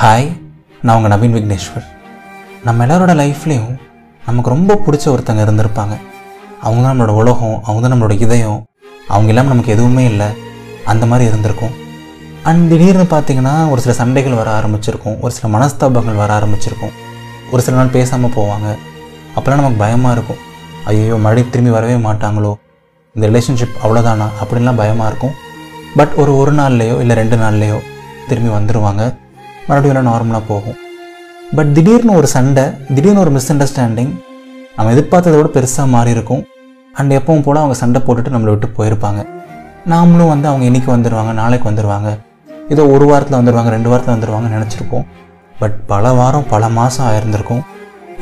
Hi நான் உங்கள் நவீன் விக்னேஸ்வர். நம்ம எல்லாரோட லைஃப்லேயும் நமக்கு ரொம்ப பிடிச்ச ஒருத்தங்க இருந்திருப்பாங்க. அவங்க தான் நம்மளோட உலகம் அவங்க தான் நம்மளோட இதயம். அவங்க இல்லாமல் நமக்கு எதுவுமே இல்லை. அந்த மாதிரி இருந்திருக்கும். அண்ட் திடீர்னு பார்த்தீங்கன்னா ஒரு சில சண்டைகள் வர ஆரம்பிச்சிருக்கும். ஒரு சில மனஸ்தாபங்கள் வர ஆரம்பிச்சிருக்கும். ஒரு சில நாள் பேசாமல் போவாங்க. அப்போல்லாம் நமக்கு பயமாக இருக்கும். ஐயோ மறுபடியும் திரும்பி வரவே மாட்டாங்களோ? இந்த ரிலேஷன்ஷிப் அவ்வளோதானா அப்படின்லாம் பயமாக இருக்கும். பட் ஒரு ஒரு நாள்லேயோ இல்லை ரெண்டு நாள்லேயோ திரும்பி வந்துடுவாங்க மறுபடியும் எல்லாம் நார்மலாக போகும். பட் திடீர்னு ஒரு சண்டை திடீர்னு ஒரு மிஸ் அண்டர்ஸ்டாண்டிங் நம்ம எதிர்பார்த்ததை விட பெருசாக மாறி இருக்கும். அண்ட் எப்பவும் போல் அவங்க சண்டை போட்டுட்டு நம்மளை விட்டு போயிருப்பாங்க. நாமளும் வந்து அவங்க இன்னைக்கு வந்துடுவாங்க நாளைக்கு வந்துடுவாங்க ஏதோ ஒரு வாரத்தில் வந்துடுவாங்க ரெண்டு வாரத்தில் வந்துடுவாங்கன்னு நினச்சிருப்போம். பட் பல வாரம் பல மாதம் ஆயிருந்திருக்கும்.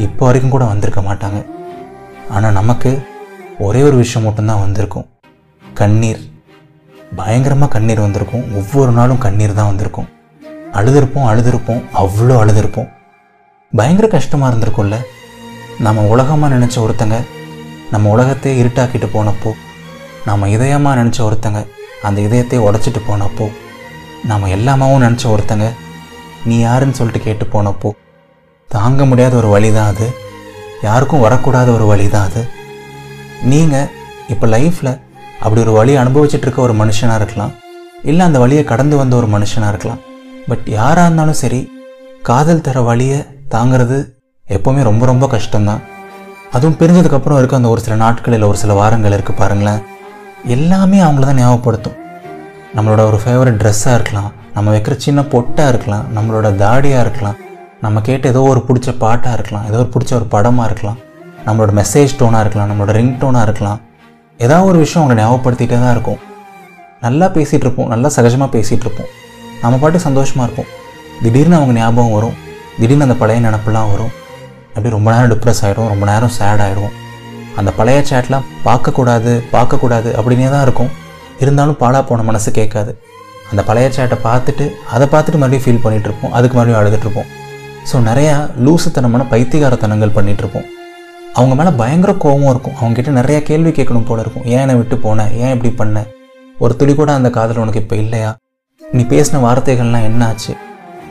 இப்போ வரைக்கும் கூட வந்திருக்க மாட்டாங்க. ஆனால் நமக்கு ஒரே ஒரு விஷயம் மட்டும்தான் வந்திருக்கும். கண்ணீர். பயங்கரமாக கண்ணீர் வந்திருக்கும். ஒவ்வொரு நாளும் கண்ணீர் தான் வந்திருக்கும். அழுதுருப்போம் அழுதுருப்போம் அவ்வளோ அழுதுருப்போம். பயங்கர கஷ்டமாக இருந்திருக்கும்ல. நம்ம உலகமாக நினச்ச ஒருத்தங்க நம்ம உலகத்தை இருட்டாக்கிட்டு போனப்போ நம்ம இதயமாக நினச்ச ஒருத்தங்க அந்த இதயத்தை உடைச்சிட்டு போனப்போ நம்ம எல்லாமாவும் நினச்ச ஒருத்தங்க நீ யாருன்னு சொல்லிட்டு கேட்டு போனப்போ தாங்க முடியாத ஒரு வழி தான் அது. யாருக்கும் வரக்கூடாத ஒரு வழி தான் அது. நீங்கள் இப்போ லைஃப்பில் அப்படி ஒரு வழியை அனுபவிச்சுட்டு இருக்க ஒரு மனுஷனாக இருக்கலாம். இல்லை அந்த வழியை கடந்து வந்த ஒரு மனுஷனாக இருக்கலாம். பட் யாராக இருந்தாலும் சரி காதல் தர வழியை தாங்கிறது எப்போவுமே ரொம்ப ரொம்ப கஷ்டம்தான் அதுவும் பிரிஞ்சதுக்கப்புறம் இருக்க அந்த ஒரு சில நாட்கள் இல்லை ஒரு சில வாரங்கள் இருக்குது பாருங்களேன். எல்லாமே அவங்கள தான் ஞாபகப்படுத்தும். நம்மளோட ஒரு ஃபேவரட் ட்ரெஸ்ஸாக இருக்கலாம் நம்ம வைக்கிற சின்ன பொட்டாக இருக்கலாம் நம்மளோட தாடியாக இருக்கலாம் நம்ம கேட்ட ஏதோ ஒரு பிடிச்ச பாட்டாக இருக்கலாம் ஏதோ ஒரு பிடிச்ச ஒரு படமாக இருக்கலாம் நம்மளோட மெசேஜ் டோனாக இருக்கலாம் நம்மளோட ரிங் டோனாக இருக்கலாம். ஏதாவது ஒரு விஷயம் அவங்களை ஞாபகப்படுத்திகிட்டே தான் இருக்கும். நல்லா பேசிகிட்டு இருப்போம் நல்லா சகஜமாக பேசிகிட்டு இருப்போம். நம்ம பாட்டு சந்தோஷமாக இருப்போம். திடீர்னு அவங்க ஞாபகம் வரும். திடீர்னு அந்த பழைய நினப்பெல்லாம் வரும். அப்படி ரொம்ப நேரம் டிப்ரெஸ் ஆகிடும் ரொம்ப நேரம் சேட் ஆகிடும் அந்த பழைய சேட்லாம் பார்க்கக்கூடாது பார்க்கக்கூடாது அப்படின்னே தான் இருக்கும். இருந்தாலும் பாழா போன மனசு கேட்காது. அந்த பழைய சேட்டை பார்த்துட்டு அதை பார்த்துட்டு மறுபடியும் ஃபீல் பண்ணிகிட்டு இருப்போம். அதுக்கு மறுபடியும் அழுதுகிட்ருப்போம் ஸோ நிறையா லூசுத்தனமான பைத்தியகாரத்தனங்கள் பண்ணிகிட்ருப்போம் அவங்க மேலே பயங்கர கோபம் இருக்கும். அவங்ககிட்ட நிறையா கேள்வி கேட்கணும் போல இருக்கும். ஏன் என்னை விட்டு போனேன் ஏன் இப்படி பண்ண? ஒரு துளி கூட அந்த காதல் உனக்கு இப்போ இல்லையா? நீ பேசின வார்த்தைகள்லாம் என்ன ஆச்சு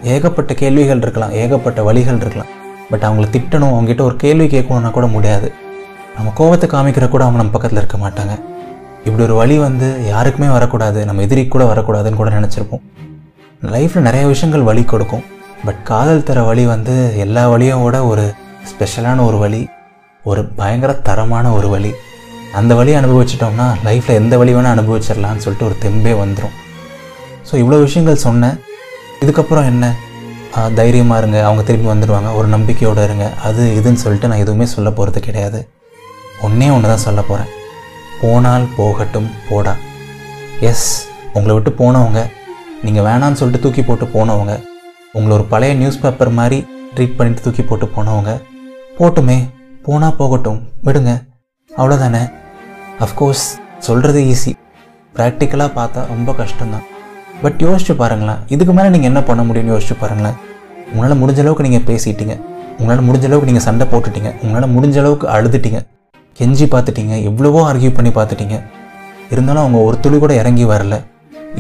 ஏகப்பட்ட கேள்விகள் இருக்கலாம் ஏகப்பட்ட வழிகள் இருக்கலாம். பட் அவங்கள திட்டணும் அவங்ககிட்ட ஒரு கேள்வி கேட்கணும்னா கூட முடியாது. நம்ம கோபத்தை காமிக்கிற கூட அவங்க நம்ம பக்கத்தில் இருக்க மாட்டாங்க. இப்படி ஒரு வழி வந்து யாருக்குமே வரக்கூடாது நம்ம எதிரி கூட வரக்கூடாதுன்னு கூட நினச்சிருப்போம். லைஃப்பில் நிறைய விஷயங்கள் வழி கொடுக்கும். பட் காதல் தர வழி வந்து எல்லா வழியும் விட ஒரு ஸ்பெஷலான ஒரு வழி ஒரு பயங்கர தரமான ஒரு வழி. அந்த வழியை அனுபவிச்சிட்டோம்னா லைஃப்பில் எந்த வழி வேணால் அனுபவிச்சிடலான்னு சொல்லிட்டு ஒரு தெம்பே வந்துடும் ஸோ இவ்வளோ விஷயங்கள் சொன்னேன். இதுக்கப்புறம் என்ன? தைரியமாக இருங்க. அவங்க திரும்பி வந்துடுவாங்க ஒரு நம்பிக்கையோடு இருங்க. அது இதுன்னு சொல்லிட்டு நான் எதுவுமே சொல்ல போகிறது கிடையாது. ஒன்றே ஒன்று தான் சொல்ல போகிறேன் போனால் போகட்டும் போடா. எஸ் உங்களை விட்டு போனவங்க நீங்கள் வேணான்னு சொல்லிட்டு தூக்கி போட்டு போனவங்க உங்களை ஒரு பழைய நியூஸ் பேப்பர் மாதிரி ட்ரீட் பண்ணிட்டு தூக்கி போட்டு போனவங்க போட்டுமே. போனால் போகட்டும் விடுங்க. அவ்வளோதானே அஃப்கோர்ஸ் சொல்கிறது ஈஸி ப்ராக்டிக்கலாக பார்த்தா ரொம்ப கஷ்டம்தான். பட் யோசிச்சு பாருங்களேன். இதுக்கு மேலே நீங்கள் என்ன பண்ண முடியும்னு யோசிச்சு பாருங்களேன். உங்களால் முடிஞ்ச அளவுக்கு நீங்கள் பேசிட்டீங்க. உங்களால் முடிஞ்ச அளவுக்கு நீங்கள் சண்டை போட்டுட்டீங்க. உங்களால் முடிஞ்ச அளவுக்கு அழுதுட்டீங்க. கெஞ்சி பார்த்துட்டீங்க. எவ்வளவோ ஆர்கியூ பண்ணி பார்த்துட்டீங்க. இருந்தாலும் அவங்க ஒரு துளி கூட இறங்கி வரல.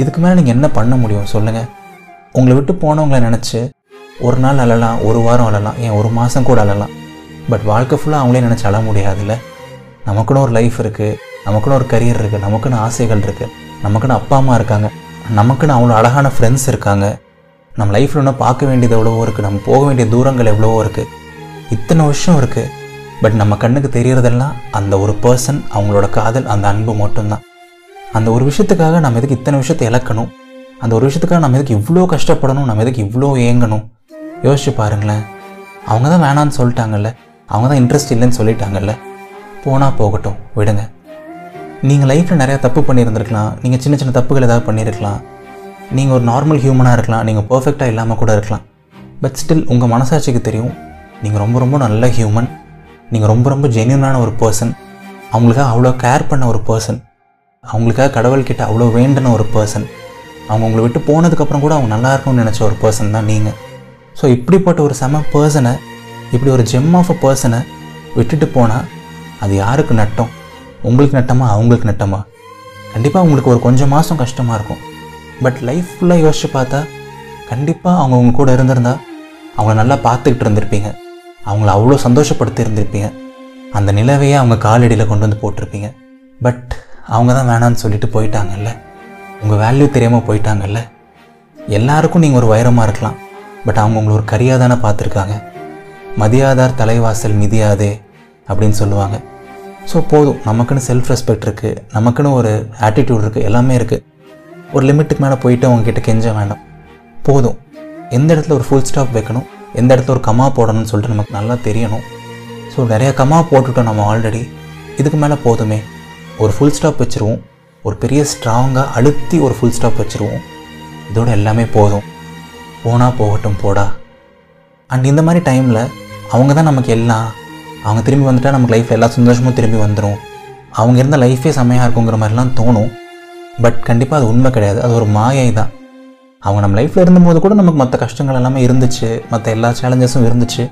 இதுக்கு மேலே நீங்கள் என்ன பண்ண முடியும் சொல்லுங்கள் உங்களை விட்டு போனவங்கள நினச்சி ஒரு நாள் அழலாம் ஒரு வாரம் அழலாம் ஏன் ஒரு மாதம் கூட அழலாம். பட் வாழ்க்கை ஃபுல்லாக அவங்களே நினச்சி அழ முடியாதுல்ல. நமக்குன்னு ஒரு லைஃப் இருக்குது நமக்குன்னு ஒரு கரியர் இருக்குது நமக்குன்னு ஆசைகள் இருக்குது நமக்குன்னு அப்பா அம்மா இருக்காங்க. நமக்குன்னு அவ்வளோ அழகான ஃப்ரெண்ட்ஸ் இருக்காங்க. நம்ம லைஃப்பில் இன்னும் பார்க்க வேண்டியது எவ்வளவோ இருக்குது நம்ம போக வேண்டிய தூரங்கள் எவ்வளவோ இருக்குது இத்தனை வருஷம் இருக்குது பட் நம்ம கண்ணுக்கு தெரியறதெல்லாம் அந்த ஒரு பர்சன் அவங்களோட காதல் அந்த அன்பு மட்டும்தான். அந்த ஒரு விஷயத்துக்காக நம்ம எதுக்கு இத்தனை விஷயத்தை இழக்கணும்? அந்த ஒரு விஷயத்துக்காக நம்ம எதுக்கு இவ்வளோ கஷ்டப்படணும்? நம்ம எதுக்கு இவ்வளோ ஏங்கணும்? யோசிச்சு பாருங்களேன். அவங்க தான் வேணான்னு சொல்லிட்டாங்கல்ல. அவங்க தான் இன்ட்ரெஸ்ட் இல்லைன்னு சொல்லிட்டாங்கல்ல. போனால் போகட்டும். விடுங்க. நீங்கள் லைஃப்பில் நிறையா தப்பு பண்ணியிருந்திருக்கலாம். நீங்கள் சின்ன சின்ன தப்புகள் ஏதாவது பண்ணியிருக்கலாம். நீங்கள் ஒரு நார்மல் ஹியூமனாக இருக்கலாம். நீங்கள் பர்ஃபெக்டாக இல்லாமல் கூட இருக்கலாம். பட் ஸ்டில் உங்கள் மனசாட்சிக்கு தெரியும் நீங்கள் ரொம்ப ரொம்ப நல்ல ஹியூமன் நீங்கள் ரொம்ப ரொம்ப ஜென்யூனான ஒரு பர்சன் அவங்களுக்காக அவ்வளோ கேர் பண்ண ஒரு பர்சன் அவங்களுக்காக கடவுள்கிட்ட அவ்வளோ வேண்டின ஒரு பர்சன் அவங்க உங்களை விட்டு போனதுக்கப்புறம் கூட அவங்க நல்லா இருக்கும்னு நினச்ச ஒரு பர்சன் தான் நீங்கள் ஸோ இப்படிப்பட்ட ஒரு செம பர்சனை இப்படி ஒரு ஜெம் ஆஃப் அ பர்சனை விட்டுட்டு போனால் அது யாருக்கு நட்டம்? உங்களுக்கு நட்டமா அவங்களுக்கு நட்டமா? கண்டிப்பாக உங்களுக்கு ஒரு கொஞ்சம் மாதம் கஷ்டமாக இருக்கும். பட் லைஃப் ஃபுல்லாக யோசிச்சு பார்த்தா கண்டிப்பாக அவங்க உங்க கூட இருந்திருந்தா அவங்கள நல்லா பார்த்துக்கிட்டு இருந்திருப்பீங்க. அவங்கள அவ்வளோ சந்தோஷப்படுத்தி இருந்திருப்பீங்க. அந்த நிலவையே அவங்க காலடியில் கொண்டு வந்து போட்டிருப்பீங்க. பட் அவங்க தான் வேணான்னு சொல்லிட்டு போயிட்டாங்கல்ல? உங்கள் வேல்யூ தெரியாமல் போயிட்டாங்கல்ல? எல்லாருக்கும் நீங்கள் ஒரு வைரமாக இருக்கலாம். பட் அவங்க உங்களை ஒரு கரியாக தானே பார்த்துருக்காங்க. மதியாதார் தலைவாசல் மிதியாதே அப்படின்னு சொல்லுவாங்க. ஸோ போதும். நமக்குன்னு செல்ஃப் ரெஸ்பெக்ட் இருக்குது நமக்குன்னு ஒரு ஆட்டிடியூட் இருக்குது எல்லாமே இருக்குது ஒரு லிமிட்டுக்கு மேலே போயிட்டு அவங்கக்கிட்ட கெஞ்ச வேண்டாம் போதும். எந்த இடத்துல ஒரு ஃபுல் ஸ்டாப் வைக்கணும்? எந்த இடத்துல ஒரு கமா போடணும்னு சொல்லிட்டு நமக்கு நல்லா தெரியணும். ஸோ நிறையா கமா போட்டுட்டோம் நம்ம ஆல்ரெடி இதுக்கு மேலே போதுமே. ஒரு ஃபுல் ஸ்டாப் வச்சுருவோம். ஒரு பெரிய ஸ்ட்ராங்காக அழுத்தி ஒரு ஃபுல் ஸ்டாப் வச்சுருவோம். இதோட எல்லாமே போதும். போனால் போகட்டும் போடா. அண்ட் இந்த மாதிரி டைமில் அவங்க தான் நமக்கு எல்லாம் அவங்க திரும்பி வந்துட்டால் நமக்கு லைஃப் எல்லா சந்தோஷமும் திரும்பி வந்துடும் அவங்க இருந்த லைஃபே செம்மையாக இருக்குங்கிற மாதிரிலாம் தோணும். பட் கண்டிப்பாக அது உண்மை கிடையாது. அது ஒரு மாயை தான். அவங்க நம்ம லைஃப்பில் இருந்தபோது கூட நமக்கு மற்ற கஷ்டங்கள் எல்லாமே இருந்துச்சு. மற்ற எல்லா சேலஞ்சஸும் இருந்துச்சு.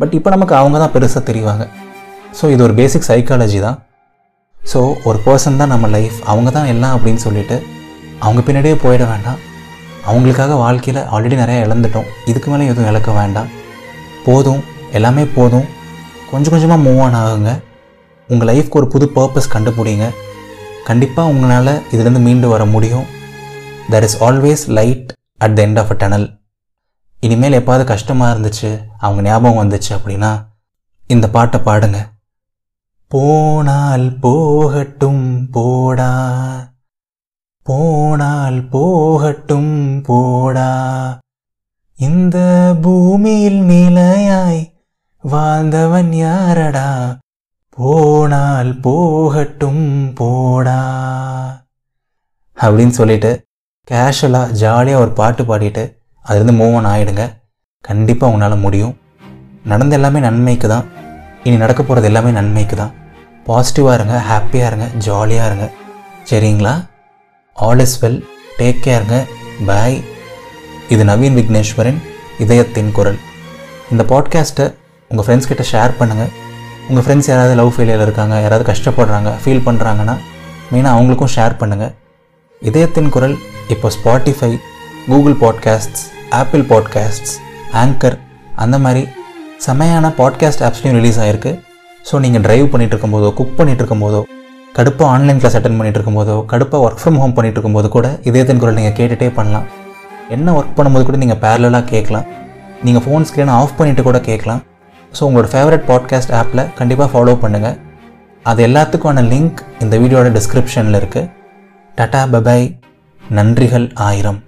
பட் இப்போ நமக்கு அவங்க தான் பெருசாக தெரிவாங்க. ஸோ இது ஒரு பேசிக் சைக்காலஜி தான். ஸோ ஒரு பர்சன் தான் நம்ம லைஃப் அவங்க தான் எல்லாம் அப்படின்னு சொல்லிட்டு அவங்க பின்னாடியே போயிட வேண்டாம். அவங்களுக்காக வாழ்க்கையில் ஆல்ரெடி நிறையா இழந்துட்டோம். இதுக்கு மேலே எதுவும் இழக்க வேண்டாம். போதும். எல்லாமே போதும். கொஞ்சம் கொஞ்சமாக மூவ் ஆன் ஆகுங்க. உங்கள் லைஃப்க்கு ஒரு புது பர்பஸ் கண்டுபிடிங்க. கண்டிப்பாக உங்களால் இதுலேருந்து மீண்டு வர முடியும். There is always light at the end of a tunnel இனிமேல் எப்பாவது கஷ்டமாக இருந்துச்சு அவங்க ஞாபகம் வந்துச்சு அப்படின்னா இந்த பாட்டை பாடுங்க. போனால் போகட்டும் போடா. போனால் போகட்டும் போடா. இந்த பூமியில் நிலையாய் வாழ்ந்தவன் யாரடா? போனால் போகட்டும் போடா. அப்படின்னு சொல்லிட்டு கேஷுவலாக ஜாலியாக ஒரு பாட்டு பாடிட்டு அதுலேருந்து மூவ் ஆன் ஆகிடுங்க கண்டிப்பாக உங்களால் முடியும். நடந்த எல்லாமே நன்மைக்கு தான். இனி நடக்க போகிறது எல்லாமே நன்மைக்கு தான். பாசிட்டிவாக இருங்க ஹாப்பியாக இருங்க ஜாலியாக இருங்க. சரிங்களா? ஆல் இஸ் வெல் டேக் கேருங்க பாய் இது நவீன் விக்னேஸ்வரன் இதயத்தின் குரல். இந்த பாட்காஸ்ட்டை உங்கள் ஃப்ரெண்ட்ஸ் கிட்ட ஷேர் பண்ணுங்கள் உங்கள் ஃப்ரெண்ட்ஸ் யாராவது லவ் ஃபெயிலியரில் இருக்காங்க யாராவது கஷ்டப்படுறாங்க ஃபீல் பண்ணுறாங்கன்னா மெயினாக அவங்களுக்கும் ஷேர் பண்ணுங்கள் இதயத்தின் குரல் இப்போ Spotify Google podcasts Apple podcasts anchor அந்த மாதிரி செமையான பாட்காஸ்ட் ஆப்ஸ்லையும் ரிலீஸ் ஆகிருக்கு ஸோ நீங்கள் ட்ரைவ் பண்ணிகிட்டு இருக்கும்போதோ குக் பண்ணிகிட்டு இருக்கும்போதோ கடுப்பாக ஆன்லைன் கிளாஸ் அட்டன் பண்ணிகிட்டு இருக்கும்போதோ கடுப்பாக ஒர்க் ஃப்ரம் ஹோம் பண்ணிகிட்டு இருக்கும்போது கூட இதயத்தின் குரல் நீங்கள் கேட்டுகிட்டே பண்ணலாம். என்ன ஒர்க் பண்ணும்போது கூட நீங்கள் பேரலாக கேட்கலாம். நீங்கள் ஃபோன் ஸ்க்ரீனை ஆஃப் பண்ணிவிட்டு கூட கேட்கலாம். ஸோ உங்களோட ஃபேவரட் பாட்காஸ்ட் ஆப்பில் கண்டிப்பாக ஃபாலோ பண்ணுங்கள் அது எல்லாத்துக்கான லிங்க் இந்த வீடியோட டிஸ்கிரிப்ஷனில் இருக்குது டட்டா பபாய் நன்றிகள் ஆயிரம்.